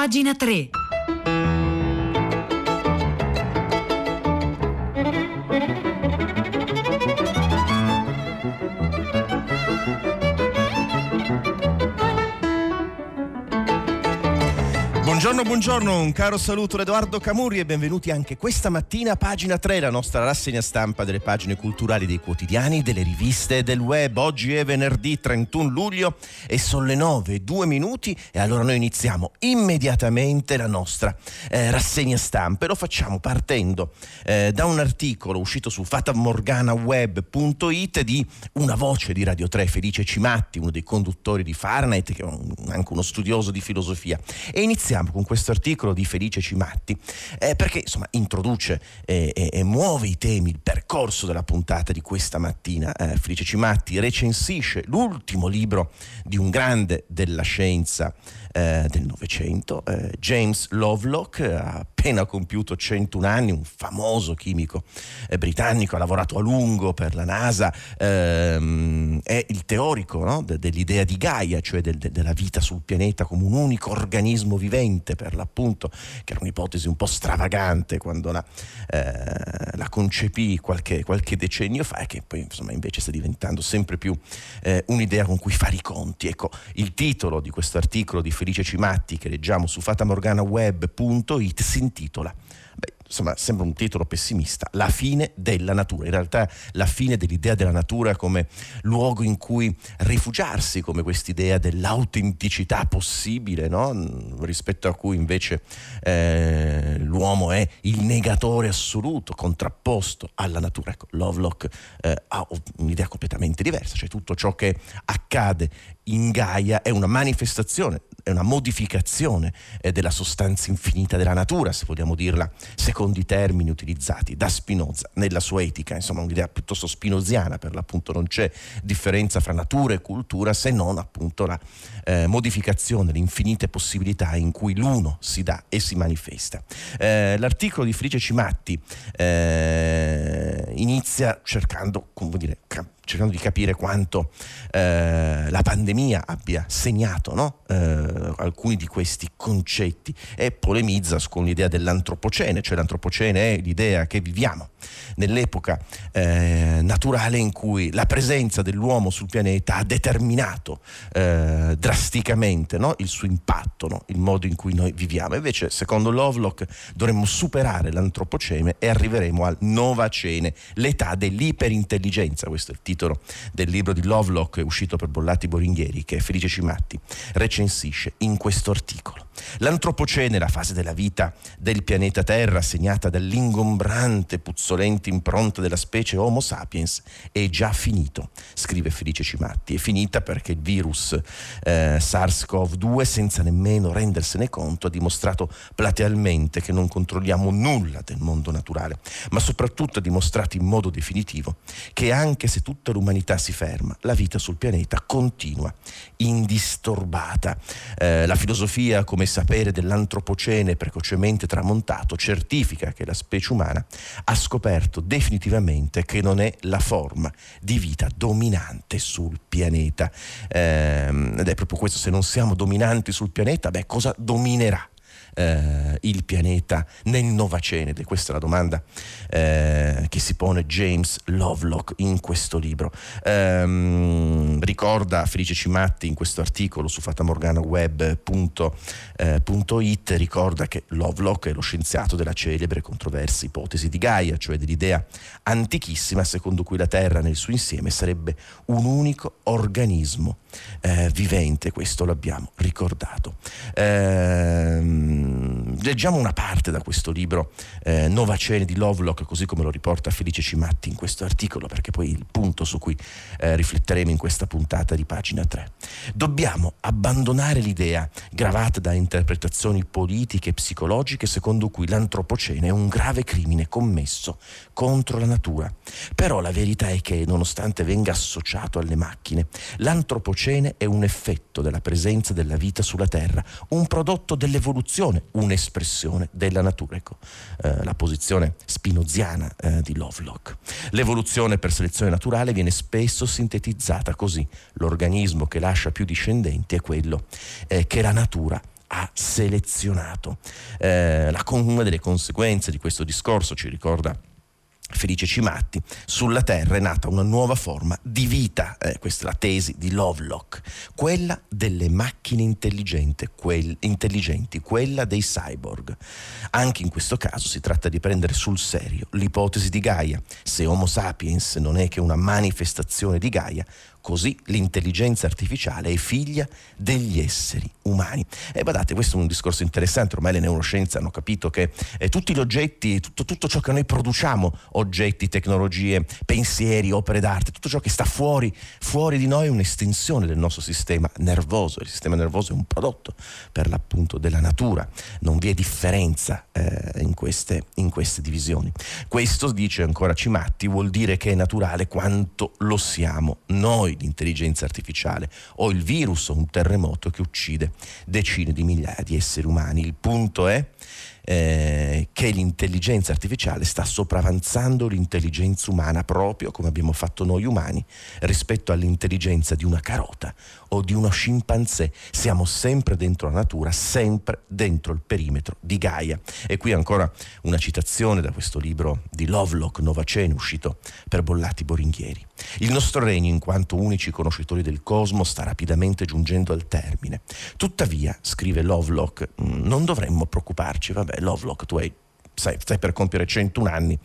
Pagina 3. Buongiorno, buongiorno, un caro saluto da Edoardo Camurri e benvenuti anche questa mattina a pagina 3, la nostra rassegna stampa delle pagine culturali dei quotidiani, delle riviste e del web. Oggi è venerdì 31 luglio e sono le 9, 2 minuti e allora noi iniziamo immediatamente la nostra eh, rassegna stampa e lo facciamo partendo eh, da un articolo uscito su fatamorganaweb.it di una voce di Radio 3, Felice Cimatti, uno dei conduttori di Fahrenheit, che è un, anche uno studioso di filosofia. E iniziamo con questo articolo di Felice Cimatti, eh, perché insomma introduce e, e, muove i temi, il percorso della puntata di questa mattina. Eh, Felice Cimatti recensisce l'ultimo libro di un grande della scienza eh, del Novecento, eh, James Lovelock, ha appena compiuto 101 anni, un famoso chimico eh, britannico, ha lavorato a lungo per la NASA, ehm, è il teorico no? de- dell'idea di Gaia, cioè del, de- della vita sul pianeta come un unico organismo vivente, per l'appunto, che era un'ipotesi un po' stravagante quando la, eh, la concepì qualche, qualche, decennio fa e che poi insomma invece sta diventando sempre più eh, un'idea con cui fare i conti. Ecco, il titolo di questo articolo di Felice Cimatti che leggiamo su fatamorganaweb.it si intitola insomma, sembra un titolo pessimista, la fine della natura, in realtà la fine dell'idea della natura come luogo in cui rifugiarsi, come quest'idea dell'autenticità possibile, no? rispetto a cui invece eh, l'uomo è il negatore assoluto, contrapposto alla natura. Ecco, Lovelock eh, ha un'idea completamente diversa, cioè tutto ciò che accade in Gaia è una manifestazione, è una modificazione eh, della sostanza infinita della natura, se vogliamo dirla secondo i termini utilizzati da Spinoza nella sua etica, insomma un'idea piuttosto spinoziana, per l'appunto non c'è differenza fra natura e cultura se non appunto la eh, modificazione, le infinite possibilità in cui l'uno si dà e si manifesta. Eh, l'articolo di Frice Cimatti eh, inizia cercando, come dire, cercando di capire quanto eh, la pandemia abbia segnato no? eh, alcuni di questi concetti e polemizza con l'idea dell'antropocene, cioè l'antropocene è l'idea che viviamo nell'epoca eh, naturale in cui la presenza dell'uomo sul pianeta ha determinato eh, drasticamente no? il suo impatto, no? il modo in cui noi viviamo. Invece, secondo Lovelock, dovremmo superare l'antropocene e arriveremo al Novacene, l'età dell'iperintelligenza. Questo è il titolo del libro di Lovelock uscito per Bollati Boringhieri che Felice Cimatti recensisce in questo articolo. L'antropocene, la fase della vita del pianeta Terra segnata dall'ingombrante, puzzolente impronta della specie Homo sapiens, è già finito, scrive Felice Cimatti. È finita perché il virus eh, SARS-CoV-2, senza nemmeno rendersene conto, ha dimostrato platealmente che non controlliamo nulla del mondo naturale, ma soprattutto ha dimostrato in modo definitivo che anche se tutta l'umanità si ferma, la vita sul pianeta continua indisturbata. Eh, la filosofia come sapere dell'antropocene precocemente tramontato certifica che la specie umana ha scoperto definitivamente che non è la forma di vita dominante sul pianeta. Eh, ed è proprio questo, se non siamo dominanti sul pianeta, beh, cosa dominerà? Eh, il pianeta nel Novacene? Ed è questa la domanda eh, che si pone James Lovelock in questo libro. Ehm, ricorda Felice Cimatti in questo articolo su fatamorganaweb.it, ricorda che Lovelock è lo scienziato della celebre controversa ipotesi di Gaia, cioè dell'idea antichissima secondo cui la Terra nel suo insieme sarebbe un unico organismo eh, vivente, questo l'abbiamo ricordato. Ehm, leggiamo una parte da questo libro eh, Novacene di Lovelock, così come lo riporta Felice Cimatti in questo articolo, perché poi il punto su cui eh, rifletteremo in questa puntata di pagina 3. Dobbiamo abbandonare l'idea gravata da interpretazioni politiche e psicologiche secondo cui l'antropocene è un grave crimine commesso contro la natura. Però la verità è che, nonostante venga associato alle macchine, l'antropocene è un effetto della presenza della vita sulla Terra, un prodotto dell'evoluzione, un'espressione della natura. Ecco eh, la posizione spinoziana eh, di Lovelock. L'evoluzione per selezione naturale viene spesso sintetizzata così. L'organismo che lascia più discendenti è quello eh, che la natura ha selezionato. Eh, la, una delle conseguenze di questo discorso ci ricorda Felice Cimatti, sulla Terra è nata una nuova forma di vita, eh, questa è la tesi di Lovelock, quella delle macchine quel, intelligenti, quella dei cyborg. Anche in questo caso si tratta di prendere sul serio l'ipotesi di Gaia. Se Homo sapiens non è che una manifestazione di Gaia, Così l'intelligenza artificiale è figlia degli esseri umani. E guardate, questo è un discorso interessante, ormai le neuroscienze hanno capito che eh, tutti gli oggetti, tutto, tutto, ciò che noi produciamo, oggetti, tecnologie, pensieri, opere d'arte, tutto ciò che sta fuori, fuori di noi è un'estensione del nostro sistema nervoso. Il sistema nervoso è un prodotto per l'appunto della natura, non vi è differenza eh, in, queste, in queste divisioni. Questo, dice ancora Cimatti, vuol dire che è naturale quanto lo siamo noi noi l'intelligenza artificiale o il virus o un terremoto che uccide decine di migliaia di esseri umani. Il punto è eh, che l'intelligenza artificiale sta sopravanzando l'intelligenza umana proprio come abbiamo fatto noi umani rispetto all'intelligenza di una carota o di uno scimpanzé. Siamo sempre dentro la natura, sempre dentro il perimetro di Gaia. E qui ancora una citazione da questo libro di Lovelock, Novacene, uscito per Bollati Boringhieri. Il nostro regno, in quanto unici conoscitori del cosmo, sta rapidamente giungendo al termine. Tuttavia, scrive Lovelock, mm, non dovremmo preoccuparci, vabbè, Lovelock, tu hai, sai, stai per compiere 101 anni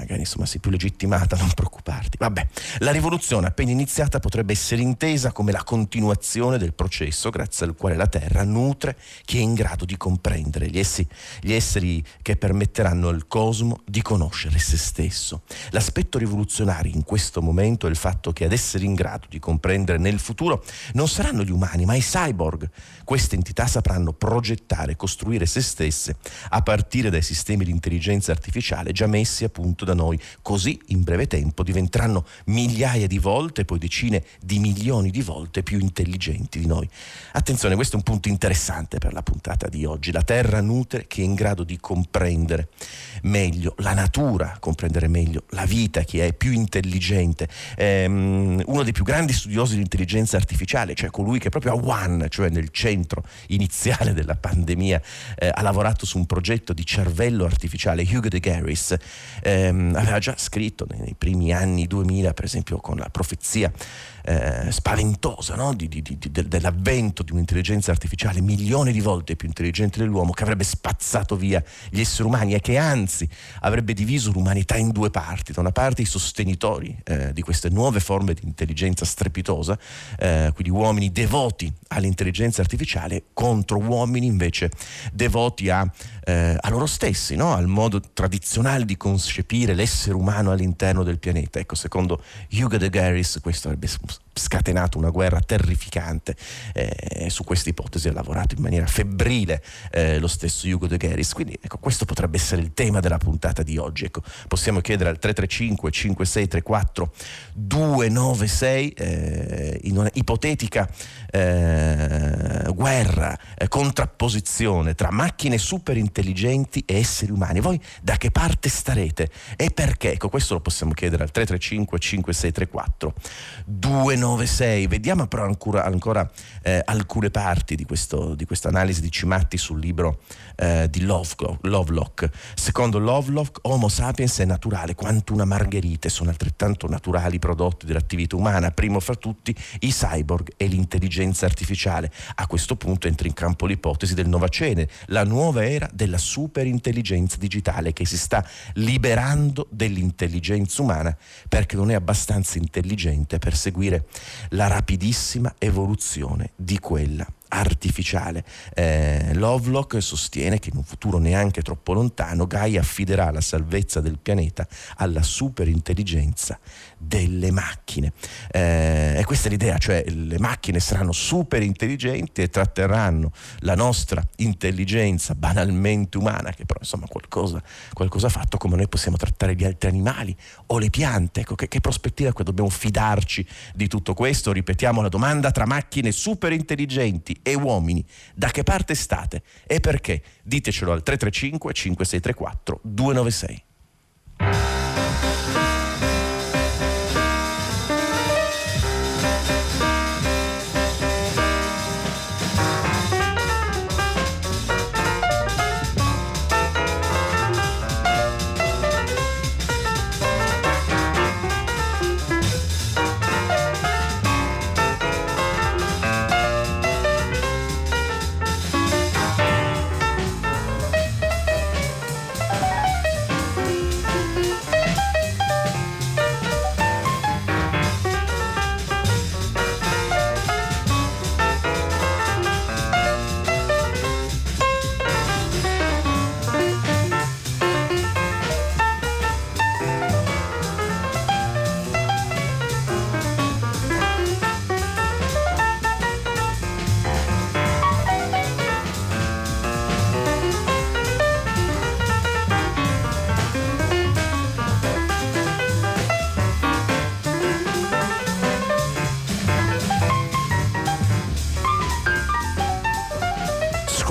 magari insomma sei più legittimata, non preoccuparti. Vabbè, la rivoluzione appena iniziata potrebbe essere intesa come la continuazione del processo grazie al quale la Terra nutre chi è in grado di comprendere gli, essi, gli esseri che permetteranno al cosmo di conoscere se stesso. L'aspetto rivoluzionario in questo momento è il fatto che ad essere in grado di comprendere nel futuro non saranno gli umani, ma i cyborg. Queste entità sapranno progettare e costruire se stesse a partire dai sistemi di intelligenza artificiale già messi a punto da noi. Così in breve tempo diventeranno migliaia di volte, poi decine di milioni di volte più intelligenti di noi. Attenzione, questo è un punto interessante per la puntata di oggi. La Terra nutre che è in grado di comprendere meglio la natura, comprendere meglio la vita, chi è più intelligente. Ehm, uno dei più grandi studiosi di intelligenza artificiale, cioè colui che proprio a Wuhan, cioè nel centro iniziale della pandemia, eh, ha lavorato su un progetto di cervello artificiale, Hugo de Garis, ehm, aveva già scritto nei primi anni 2000, per esempio, con la profezia eh, spaventosa no? di, di, di, dell'avvento di un'intelligenza artificiale milioni di volte più intelligente dell'uomo che avrebbe spazzato via gli esseri umani e che anzi avrebbe diviso l'umanità in due parti. Da una parte i sostenitori eh, di queste nuove forme di intelligenza strepitosa, eh, quindi uomini devoti all'intelligenza artificiale contro uomini invece devoti a, eh, a loro stessi, no? al modo tradizionale di concepire l'essere umano all'interno del pianeta. Ecco, secondo Hugo de Garis questo avrebbe helps. Scatenato una guerra terrificante. Eh, su questa ipotesi ha lavorato in maniera febbrile eh, lo stesso Hugo De Geris. Quindi ecco, questo potrebbe essere il tema della puntata di oggi. Ecco, possiamo chiedere al 335 5634 296 eh, in una ipotetica eh, guerra, eh, contrapposizione tra macchine super intelligenti e esseri umani. Voi da che parte starete e perché? Ecco, questo lo possiamo chiedere al 335 5634 296 9-6. Vediamo però ancora, ancora eh, alcune parti di questa analisi di Cimatti sul libro eh, di Lovelock. Secondo Lovelock, Homo sapiens è naturale quanto una margherita e sono altrettanto naturali i prodotti dell'attività umana, primo fra tutti i cyborg e l'intelligenza artificiale. A questo punto entra in campo l'ipotesi del Novacene, la nuova era della superintelligenza digitale che si sta liberando dell'intelligenza umana perché non è abbastanza intelligente per seguire la rapidissima evoluzione di quella artificiale. Eh, Lovelock sostiene che in un futuro neanche troppo lontano Gaia affiderà la salvezza del pianeta alla superintelligenza delle macchine. Eh, e questa è l'idea, cioè le macchine saranno super intelligenti e tratterranno la nostra intelligenza banalmente umana, che però insomma qualcosa, qualcosa fatto come noi possiamo trattare gli altri animali o le piante. Ecco, che, che prospettiva qui dobbiamo fidarci di tutto questo? Ripetiamo la domanda tra macchine super intelligenti e uomini. Da che parte state e perché? Ditecelo al 335 5634 296.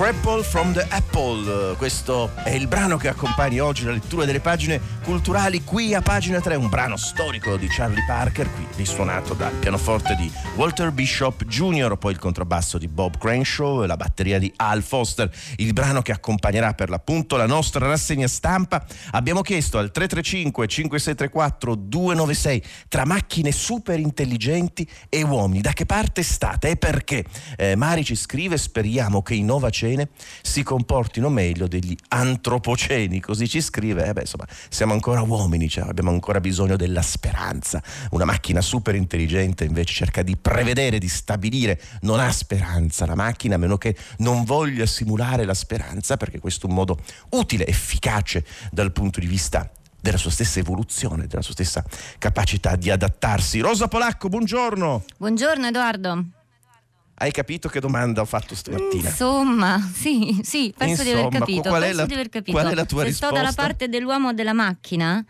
Apple from the Apple. Questo è il brano che accompagna oggi la lettura delle pagine culturali qui a pagina 3, un brano storico di Charlie Parker, qui risuonato dal pianoforte di Walter Bishop Jr., poi il contrabbasso di Bob Crenshaw e la batteria di Al Foster. Il brano che accompagnerà per l'appunto la nostra rassegna stampa. Abbiamo chiesto al 335 5634 296 tra macchine super intelligenti e uomini da che parte state e perché? Eh, Mari ci scrive speriamo che i Novaceni scene si comportino meglio degli antropoceni, così ci scrive, eh beh, insomma, siamo ancora uomini, cioè abbiamo ancora bisogno della speranza. Una macchina super intelligente invece cerca di prevedere, di stabilire, non ha speranza la macchina a meno che non voglia simulare la speranza, perché questo è un modo utile, efficace dal punto di vista della sua stessa evoluzione, della sua stessa capacità di adattarsi. Rosa Polacco, buongiorno. Buongiorno Edoardo. Hai capito che domanda ho fatto stamattina? Insomma, sì, sì, penso Insomma, di aver capito. Qual, penso è la, di aver capito. qual è la tua Se risposta? sto dalla parte dell'uomo o della macchina,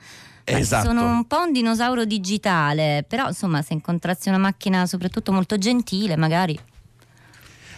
Esatto. sono un po' un dinosauro digitale, però insomma se incontrassi una macchina soprattutto molto gentile, magari...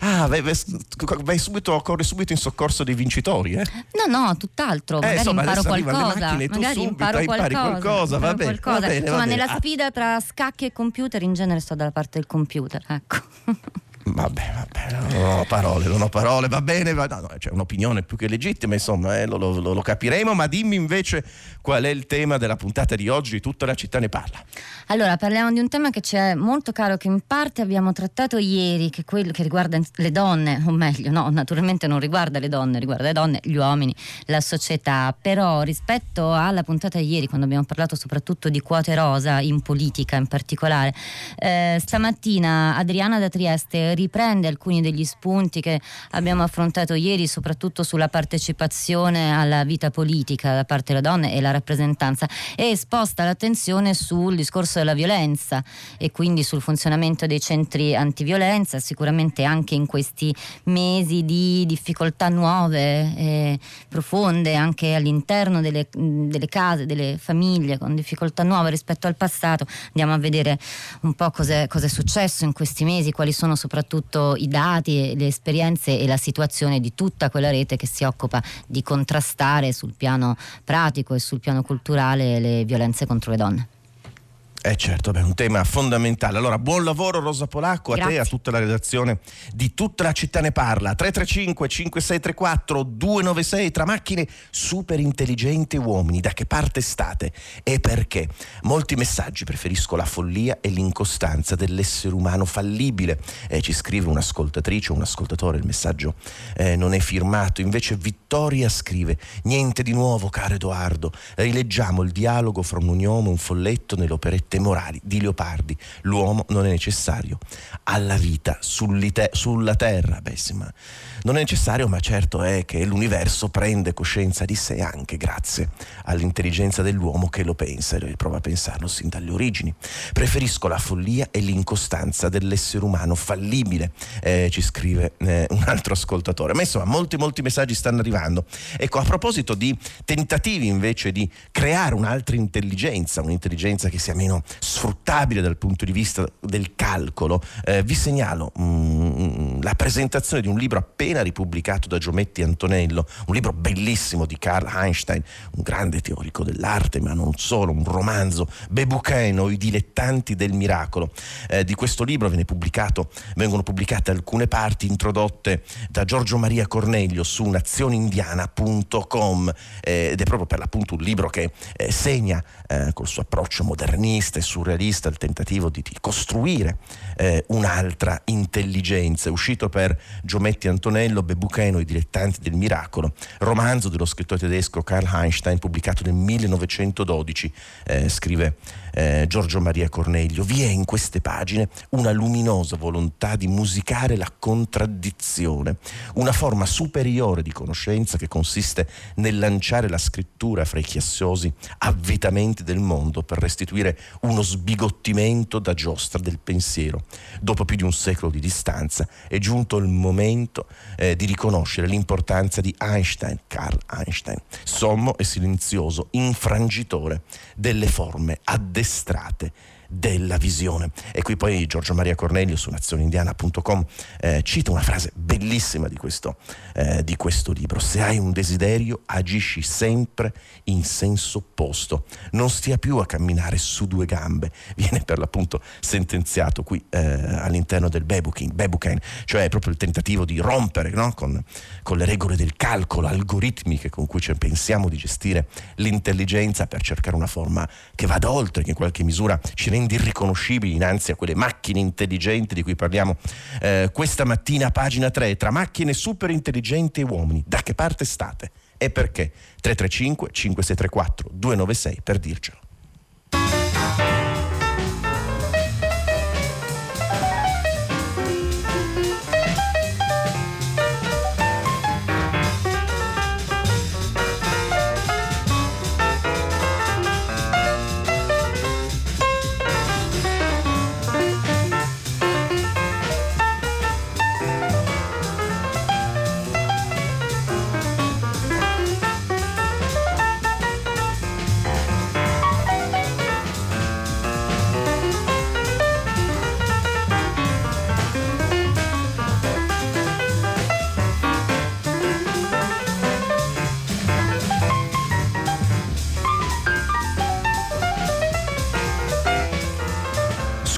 Ah, vai, vai, subito, corri subito in soccorso dei vincitori, eh? No, no, tutt'altro, Eh, magari insomma, imparo qualcosa, macchine, magari imparo qualcosa, qualcosa, va bene, va qualcosa. bene, va Insomma, bene. nella sfida tra scacchi e computer in genere sto dalla parte del computer, ecco. Vabbè, vabbè, non ho parole, non ho parole, va bene, va, no, c'è un'opinione più che legittima, insomma, eh, lo- lo- lo capiremo, ma dimmi invece qual è il tema della puntata di oggi, tutta la città ne parla. Allora, parliamo di un tema che ci è molto caro, che in parte abbiamo trattato ieri, che è quello che riguarda le donne, o meglio, no, naturalmente non riguarda le donne, riguarda le donne, gli uomini, la società. Però rispetto alla puntata di ieri, quando abbiamo parlato soprattutto di quote rosa, in politica in particolare, eh, stamattina Adriana da Trieste riprende alcuni degli spunti che abbiamo affrontato ieri, soprattutto sulla partecipazione alla vita polica da parte delle donne e la rappresentanza, e sposta l'attenzione sul discorso della violenza e quindi sul funzionamento dei centri antiviolenza, sicuramente anche in questi mesi di difficoltà nuove e profonde anche all'interno delle, delle case, delle famiglie con difficoltà nuove rispetto al passato. Andiamo a vedere un po' cos'è, cos'è successo in questi mesi, quali sono soprattutto i dati, le esperienze e la situazione di tutta quella rete che si occupa di contrastare sul piano pratico e sul piano culturale le violenze contro le donne. Eh certo, beh, è un tema fondamentale. Allora, buon lavoro Rosa Polacco, a te e Grazie. a tutta la redazione di Tutta la città ne parla. 335 5634 296 tra macchine super intelligenti e uomini. Da che parte state e perché? Molti messaggi, preferisco la follia e l'incostanza dell'essere umano fallibile. Eh, ci scrive un'ascoltatrice, un ascoltatore, il messaggio eh, non è firmato. Invece Vittoria scrive: Niente di nuovo, caro Edoardo. Rileggiamo il dialogo fra un uomo e un folletto nelle operette morali di Leopardi. L'uomo non è necessario alla vita sulla terra. Beh, sì, ma non è necessario, ma certo è che l'universo prende coscienza di sé anche grazie all'intelligenza dell'uomo che lo pensa e prova a pensarlo sin dalle origini. Preferisco la follia e l'incostanza dell'essere umano fallibile, eh, ci scrive eh, un altro ascoltatore. Ma insomma, molti, molti messaggi stanno arrivando. Ecco, a proposito di tentativi invece di creare un'altra intelligenza, un'intelligenza che sia meno sfruttabile dal punto di vista del calcolo, eh, vi segnalo mm, la presentazione di un libro appena ripubblicato da Giometti Antonello, un libro bellissimo di Carl Einstein, un grande teorico dell'arte, ma non solo, un romanzo, Bebucheno, I dilettanti del miracolo. Eh, di questo libro vengono pubblicate alcune parti introdotte da Giorgio Maria Corneglio su nazionindiana.com eh, ed è proprio per l'appunto un libro che eh, segna eh, col suo approccio modernista e surrealista il tentativo di, di costruire eh, un'altra intelligenza. È uscito per Giometti Antonello, Bebucheno, I dilettanti del miracolo, romanzo dello scrittore tedesco Karl Einstein, pubblicato nel 1912, eh, scrive eh, Giorgio Maria Corneglio. Vi è in queste pagine una luminosa volontà di musicare la contraddizione, una forma superiore di conoscenza che consiste nel lanciare la scrittura fra i chiassosi avvitamenti del mondo per restituire uno sbigottimento da giostra del pensiero. Dopo più di un secolo di distanza è giunto il momento eh, di riconoscere l'importanza di Einstein, Carl Einstein, sommo e silenzioso infrangitore delle forme addestrate della visione. E qui poi Giorgio Maria Cornelio su nazioneindiana.com eh, cita una frase bellissima di questo, eh, di questo libro. Se hai un desiderio, agisci sempre in senso opposto. Non stia più a camminare su due gambe. Viene per l'appunto sentenziato qui eh, all'interno del Bebukin, Bebukin, cioè proprio il tentativo di rompere no? con, con, le regole del calcolo algoritmiche con cui cioè, pensiamo di gestire l'intelligenza per cercare una forma che vada oltre, che in qualche misura ci renda irriconoscibili dinanzi a quelle macchine intelligenti di cui parliamo eh, questa mattina pagina 3, tra macchine super intelligenti e uomini. Da che parte state? E perché? 335 5634 296 per dircelo.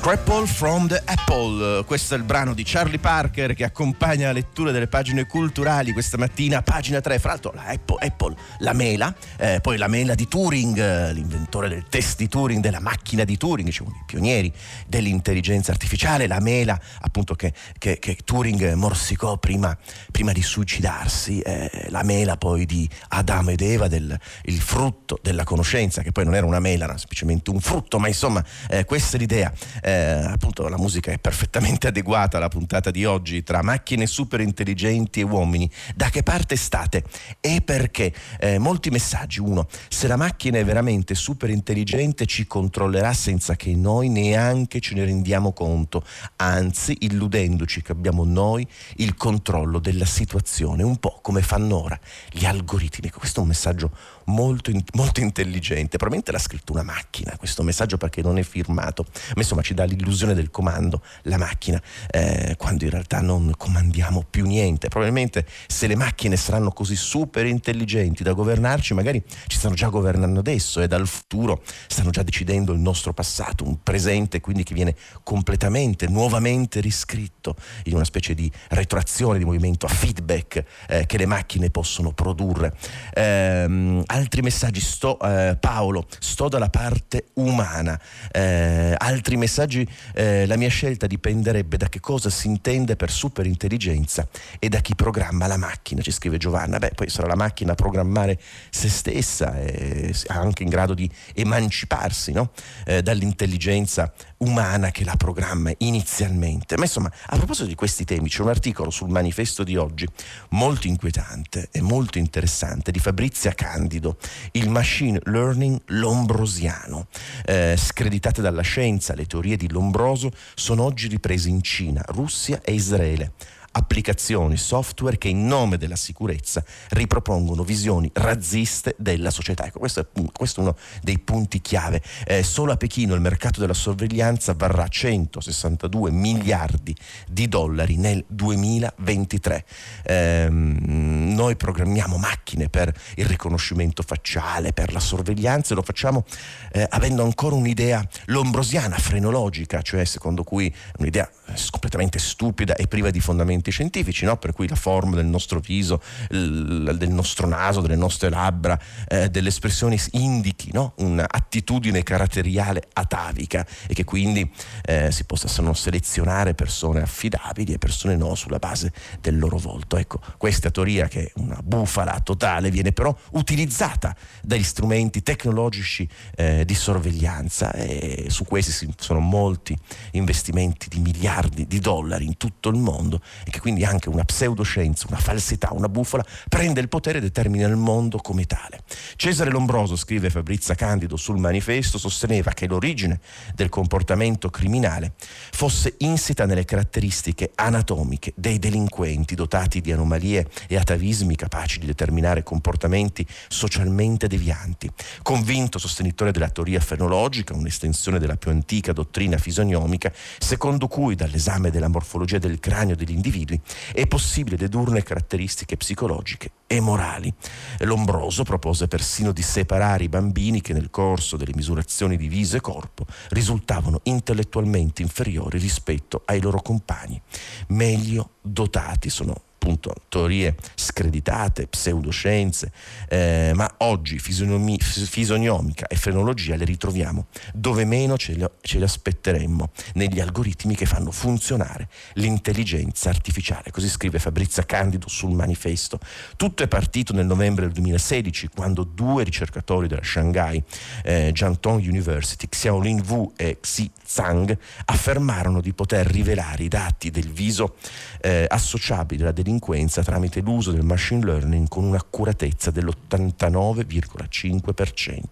Scrapple from the Apple, questo è il brano di Charlie Parker che accompagna la lettura delle pagine culturali questa mattina, pagina 3, fra l'altro la Apple, Apple la mela, eh, poi la mela di Turing, l'inventore del test di Turing, della macchina di Turing, cioè uno dei pionieri dell'intelligenza artificiale, la mela appunto che, che, che Turing morsicò prima, prima di suicidarsi, eh, la mela poi di Adamo ed Eva, del, il frutto della conoscenza, che poi non era una mela, era semplicemente un frutto, ma insomma eh, questa è l'idea. Eh, eh, appunto la musica è perfettamente adeguata alla puntata di oggi tra macchine super intelligenti e uomini. Da che parte state? E perché? Eh, molti messaggi. Uno, se la macchina è veramente super intelligente ci controllerà senza che noi neanche ce ne rendiamo conto, anzi illudendoci che abbiamo noi il controllo della situazione, un po' come fanno ora gli algoritmi. Questo è un messaggio molto, molto intelligente, probabilmente l'ha scritto una macchina questo messaggio perché non è firmato, ma insomma ci dà l'illusione del comando, la macchina, eh, quando in realtà non comandiamo più niente. Probabilmente se le macchine saranno così super intelligenti da governarci, magari ci stanno già governando adesso e dal futuro stanno già decidendo il nostro passato, un presente quindi che viene completamente, nuovamente riscritto in una specie di retroazione, di movimento a feedback eh, che le macchine possono produrre. Eh, altri messaggi, sto, eh, Paolo, sto dalla parte umana. Eh, altri messaggi, eh, la mia scelta dipenderebbe da che cosa si intende per superintelligenza e da chi programma la macchina, ci scrive Giovanna. Beh, poi sarà la macchina a programmare se stessa, e anche in grado di emanciparsi no? Eh, dall'intelligenza umana che la programma inizialmente. Ma insomma, a proposito di questi temi, c'è un articolo sul manifesto di oggi molto inquietante e molto interessante di Fabrizia Candido, il machine learning lombrosiano. Eh, screditate dalla scienza, le teorie di Lombroso sono oggi riprese in Cina, Russia e Israele applicazioni, software che in nome della sicurezza ripropongono visioni razziste della società. Ecco, questo è, questo è uno dei punti chiave. Eh, solo a Pechino il mercato della sorveglianza varrà 162 miliardi di dollari nel 2023. Eh, noi programmiamo macchine per il riconoscimento facciale, per la sorveglianza e lo facciamo eh, avendo ancora un'idea lombrosiana, frenologica, cioè secondo cui un'idea completamente stupida e priva di fondamenti strumenti scientifici, no? per cui la forma del nostro viso, l- del nostro naso, delle nostre labbra, eh, delle espressioni indichi no? un'attitudine caratteriale atavica e che quindi eh, si possano selezionare persone affidabili e persone no sulla base del loro volto. Ecco, questa teoria che è una bufala totale viene però utilizzata dagli strumenti tecnologici eh, di sorveglianza e su questi sono molti investimenti di miliardi di dollari in tutto il mondo che quindi anche una pseudoscienza, una falsità, una bufala prende il potere e determina il mondo come tale. Cesare Lombroso, scrive Fabrizia Candido sul manifesto, sosteneva che l'origine del comportamento criminale fosse insita nelle caratteristiche anatomiche dei delinquenti dotati di anomalie e atavismi capaci di determinare comportamenti socialmente devianti. Convinto sostenitore della teoria fenologica, un'estensione della più antica dottrina fisionomica, secondo cui dall'esame della morfologia del cranio degli individui è possibile dedurne caratteristiche psicologiche e morali. Lombroso propose persino di separare i bambini che nel corso delle misurazioni di viso e corpo risultavano intellettualmente inferiori rispetto ai loro compagni, meglio dotati, sono appunto teorie screditate, pseudoscienze, eh, ma oggi fisionomi, fisionomica e frenologia le ritroviamo dove meno ce le, ce le aspetteremmo, negli algoritmi che fanno funzionare l'intelligenza artificiale. Così scrive Fabrizia Candido sul manifesto. Tutto è partito nel novembre del 2016 quando due ricercatori della Shanghai eh, Jiangtong University, Xiaolin Wu e Xi Zhang, affermarono di poter rivelare i dati del viso eh, associabili alla delinquenza delinquenza tramite l'uso del machine learning con un'accuratezza dell'89,5%.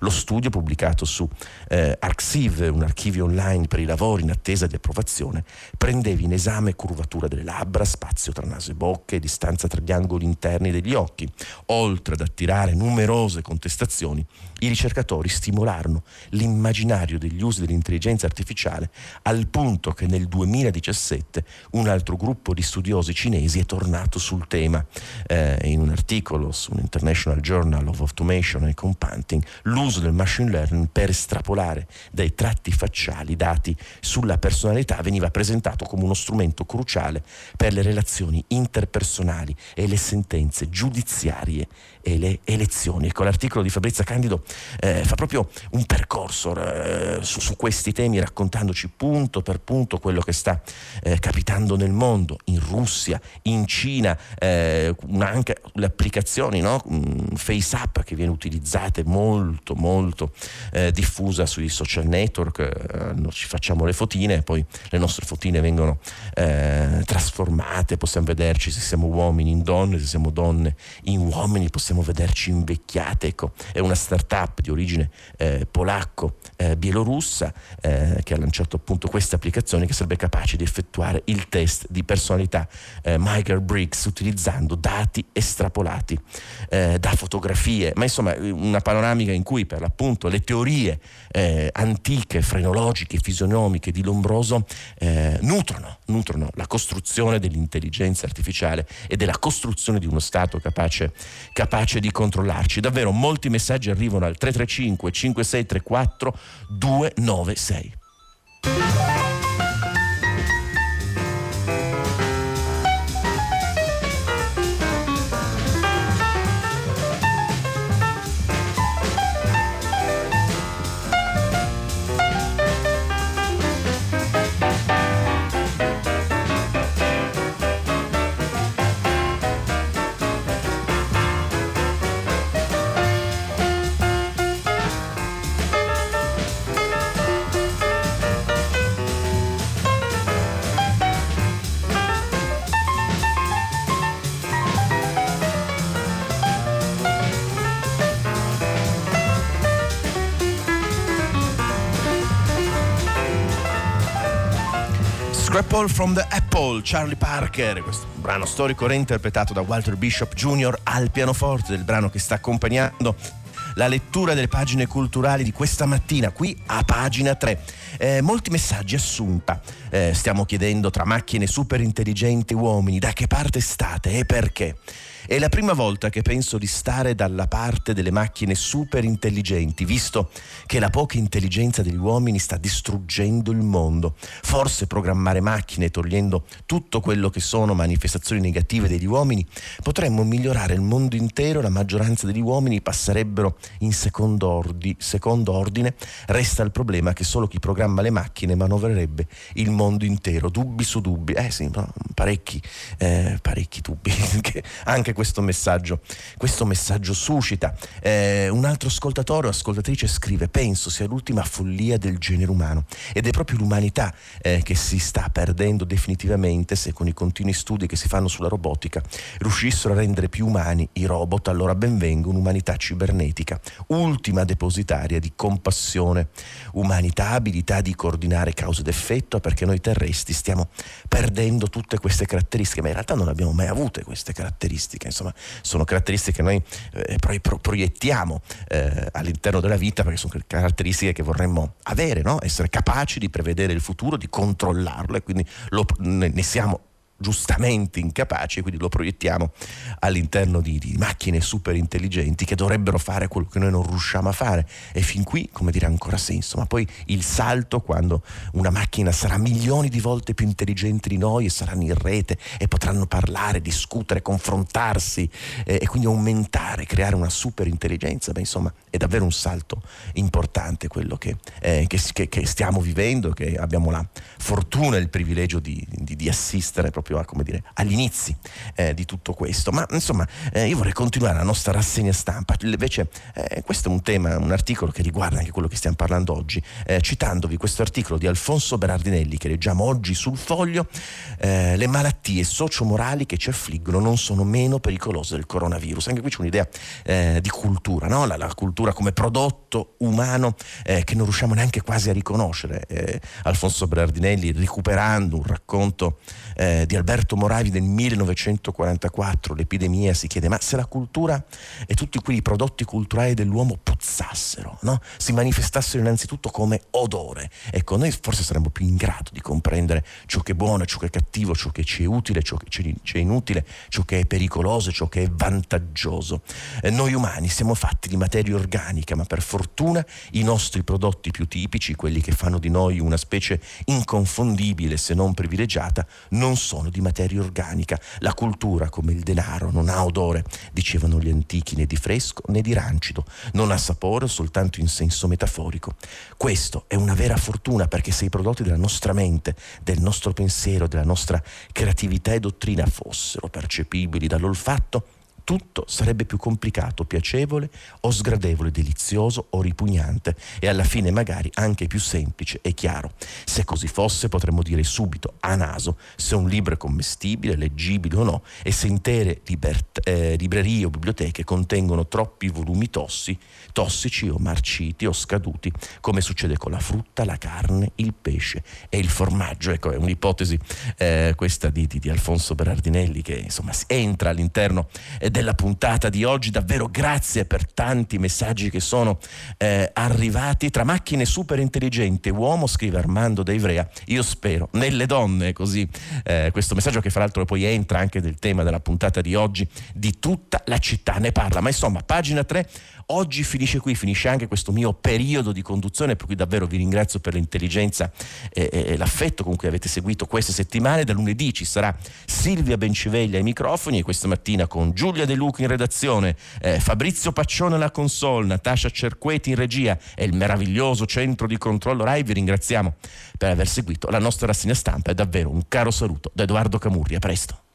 Lo studio pubblicato su eh, Arxiv, un archivio online per i lavori in attesa di approvazione, prendeva in esame curvatura delle labbra, spazio tra naso e bocca e distanza tra gli angoli interni degli occhi. Oltre ad attirare numerose contestazioni, i ricercatori stimolarono l'immaginario degli usi dell'intelligenza artificiale al punto che nel 2017 un altro gruppo di studiosi cinesi è tornato sul tema. Eh, in un articolo su un International Journal of Automation and Compounding l'uso del machine learning per estrapolare dai tratti facciali dati sulla personalità veniva presentato come uno strumento cruciale per le relazioni interpersonali e le sentenze giudiziarie e le elezioni. Ecco, l'articolo di Fabrizia Candido eh, fa proprio un percorso eh, su, su, questi temi raccontandoci punto per punto quello che sta eh, capitando nel mondo, in Russia, in Cina, eh, anche le applicazioni no? Mm, FaceApp che viene utilizzate molto molto eh, diffusa sui social network, eh, ci facciamo le fotine e poi le nostre fotine vengono trasformate, possiamo vederci se siamo uomini in donne, se siamo donne in uomini, possiamo possiamo vederci invecchiate. Ecco, è una start-up di origine eh, polacco-bielorussa eh, eh, che ha lanciato appunto questa applicazione che sarebbe capace di effettuare il test di personalità eh, Michael Briggs utilizzando dati estrapolati eh, da fotografie, ma insomma una panoramica in cui per l'appunto le teorie eh, antiche, frenologiche, fisionomiche di Lombroso nutrono, nutrono la costruzione dell'intelligenza artificiale e della costruzione di uno Stato capace, capace capace di controllarci. Davvero molti messaggi arrivano al 335 5634 296. Scrapple from the Apple, Charlie Parker, questo brano storico reinterpretato da Walter Bishop Jr. al pianoforte del brano che sta accompagnando la lettura delle pagine culturali di questa mattina qui a pagina 3. Eh, molti messaggi assunta. Eh, stiamo chiedendo tra macchine super intelligenti uomini da che parte state e perché. È la prima volta che penso di stare dalla parte delle macchine super intelligenti, visto che la poca intelligenza degli uomini sta distruggendo il mondo. Forse programmare macchine togliendo tutto quello che sono manifestazioni negative degli uomini, potremmo migliorare il mondo intero, la maggioranza degli uomini passerebbero in secondo, ordi, secondo ordine, resta il problema che solo chi programma le macchine manovrerebbe il mondo intero. Dubbi su dubbi, eh sì, parecchi, eh, parecchi dubbi, anche questo messaggio, questo messaggio suscita. Eh, un altro ascoltatore o ascoltatrice scrive: Penso sia l'ultima follia del genere umano ed è proprio l'umanità eh, che si sta perdendo definitivamente se con i continui studi che si fanno sulla robotica riuscissero a rendere più umani i robot, allora benvenga un'umanità cibernetica, ultima depositaria di compassione, umanità, abilità di coordinare cause ed effetto, perché noi terrestri stiamo perdendo tutte queste caratteristiche, ma in realtà non abbiamo mai avute queste caratteristiche, insomma sono caratteristiche che noi eh, pro- proiettiamo eh, all'interno della vita perché sono caratteristiche che vorremmo avere, no? essere capaci di prevedere il futuro, di controllarlo e quindi lo, ne siamo giustamente incapaci, quindi lo proiettiamo all'interno di, di, macchine super intelligenti che dovrebbero fare quello che noi non riusciamo a fare. E fin qui, come dire, ha ancora senso. Ma poi il salto quando una macchina sarà milioni di volte più intelligente di noi e saranno in rete e potranno parlare, discutere, confrontarsi eh, e quindi aumentare, creare una super intelligenza, beh, insomma, è davvero un salto importante quello che, eh, che, che stiamo vivendo, che abbiamo la fortuna e il privilegio di, di, di assistere proprio proprio a, come dire, agli inizi eh, di tutto questo. Ma insomma, eh, io vorrei continuare la nostra rassegna stampa. Invece, eh, questo è un tema, un articolo che riguarda anche quello che stiamo parlando oggi, eh, citandovi questo articolo di Alfonso Berardinelli che leggiamo oggi sul foglio. Eh, le malattie sociomorali che ci affliggono non sono meno pericolose del coronavirus. Anche qui c'è un'idea eh, di cultura, no? la, la, cultura come prodotto umano che non riusciamo neanche quasi a riconoscere. Alfonso Berardinelli, recuperando un racconto di Alberto Moravi nel 1944, l'epidemia, si chiede ma se la cultura e tutti quei prodotti culturali dell'uomo puzzassero, no? si manifestassero innanzitutto come odore, ecco noi forse saremmo più in grado di comprendere ciò che è buono, ciò che è cattivo, ciò che ci è utile, ciò che ci è inutile, ciò che è pericoloso, ciò che è vantaggioso. Eh, noi umani siamo fatti di materia organica, ma per fortuna i nostri prodotti più tipici, quelli che fanno di noi una specie inconfondibile se non privilegiata, non sono sono di materia organica. La cultura, come il denaro, non ha odore, dicevano gli antichi, né di fresco né di rancido, non ha sapore soltanto in senso metaforico. Questo è una vera fortuna perché se i prodotti della nostra mente, del nostro pensiero, della nostra creatività e dottrina fossero percepibili dall'olfatto, tutto sarebbe più complicato, piacevole o sgradevole, delizioso o ripugnante e alla fine magari anche più semplice e chiaro. Se così fosse potremmo dire subito a naso se un libro è commestibile, leggibile o no e se intere libert- eh, librerie o biblioteche contengono troppi volumi tossi, tossici o marciti o scaduti, come succede con la frutta, la carne, il pesce e il formaggio. Ecco, è un'ipotesi eh, questa di, di, di, Alfonso Berardinelli che insomma entra all'interno eh, della puntata di oggi. Davvero grazie per tanti messaggi che sono eh, arrivati. Tra macchine super intelligenti, uomo, scrive Armando da Ivrea, io spero, nelle donne, così eh, questo messaggio che fra l'altro poi entra anche del tema della puntata di oggi, di tutta la città ne parla. Ma insomma, pagina 3 Oggi finisce qui, finisce anche questo mio periodo di conduzione, per cui davvero vi ringrazio per l'intelligenza e, e l'affetto con cui avete seguito queste settimane. Da lunedì ci sarà Silvia Benciveglia ai microfoni e questa mattina con Giulia De Luca in redazione, eh, Fabrizio Paccione alla console, Natascia Cerqueti in regia e il meraviglioso centro di controllo RAI. Vi ringraziamo per aver seguito la nostra rassegna stampa e davvero un caro saluto da Edoardo Camurri. A presto.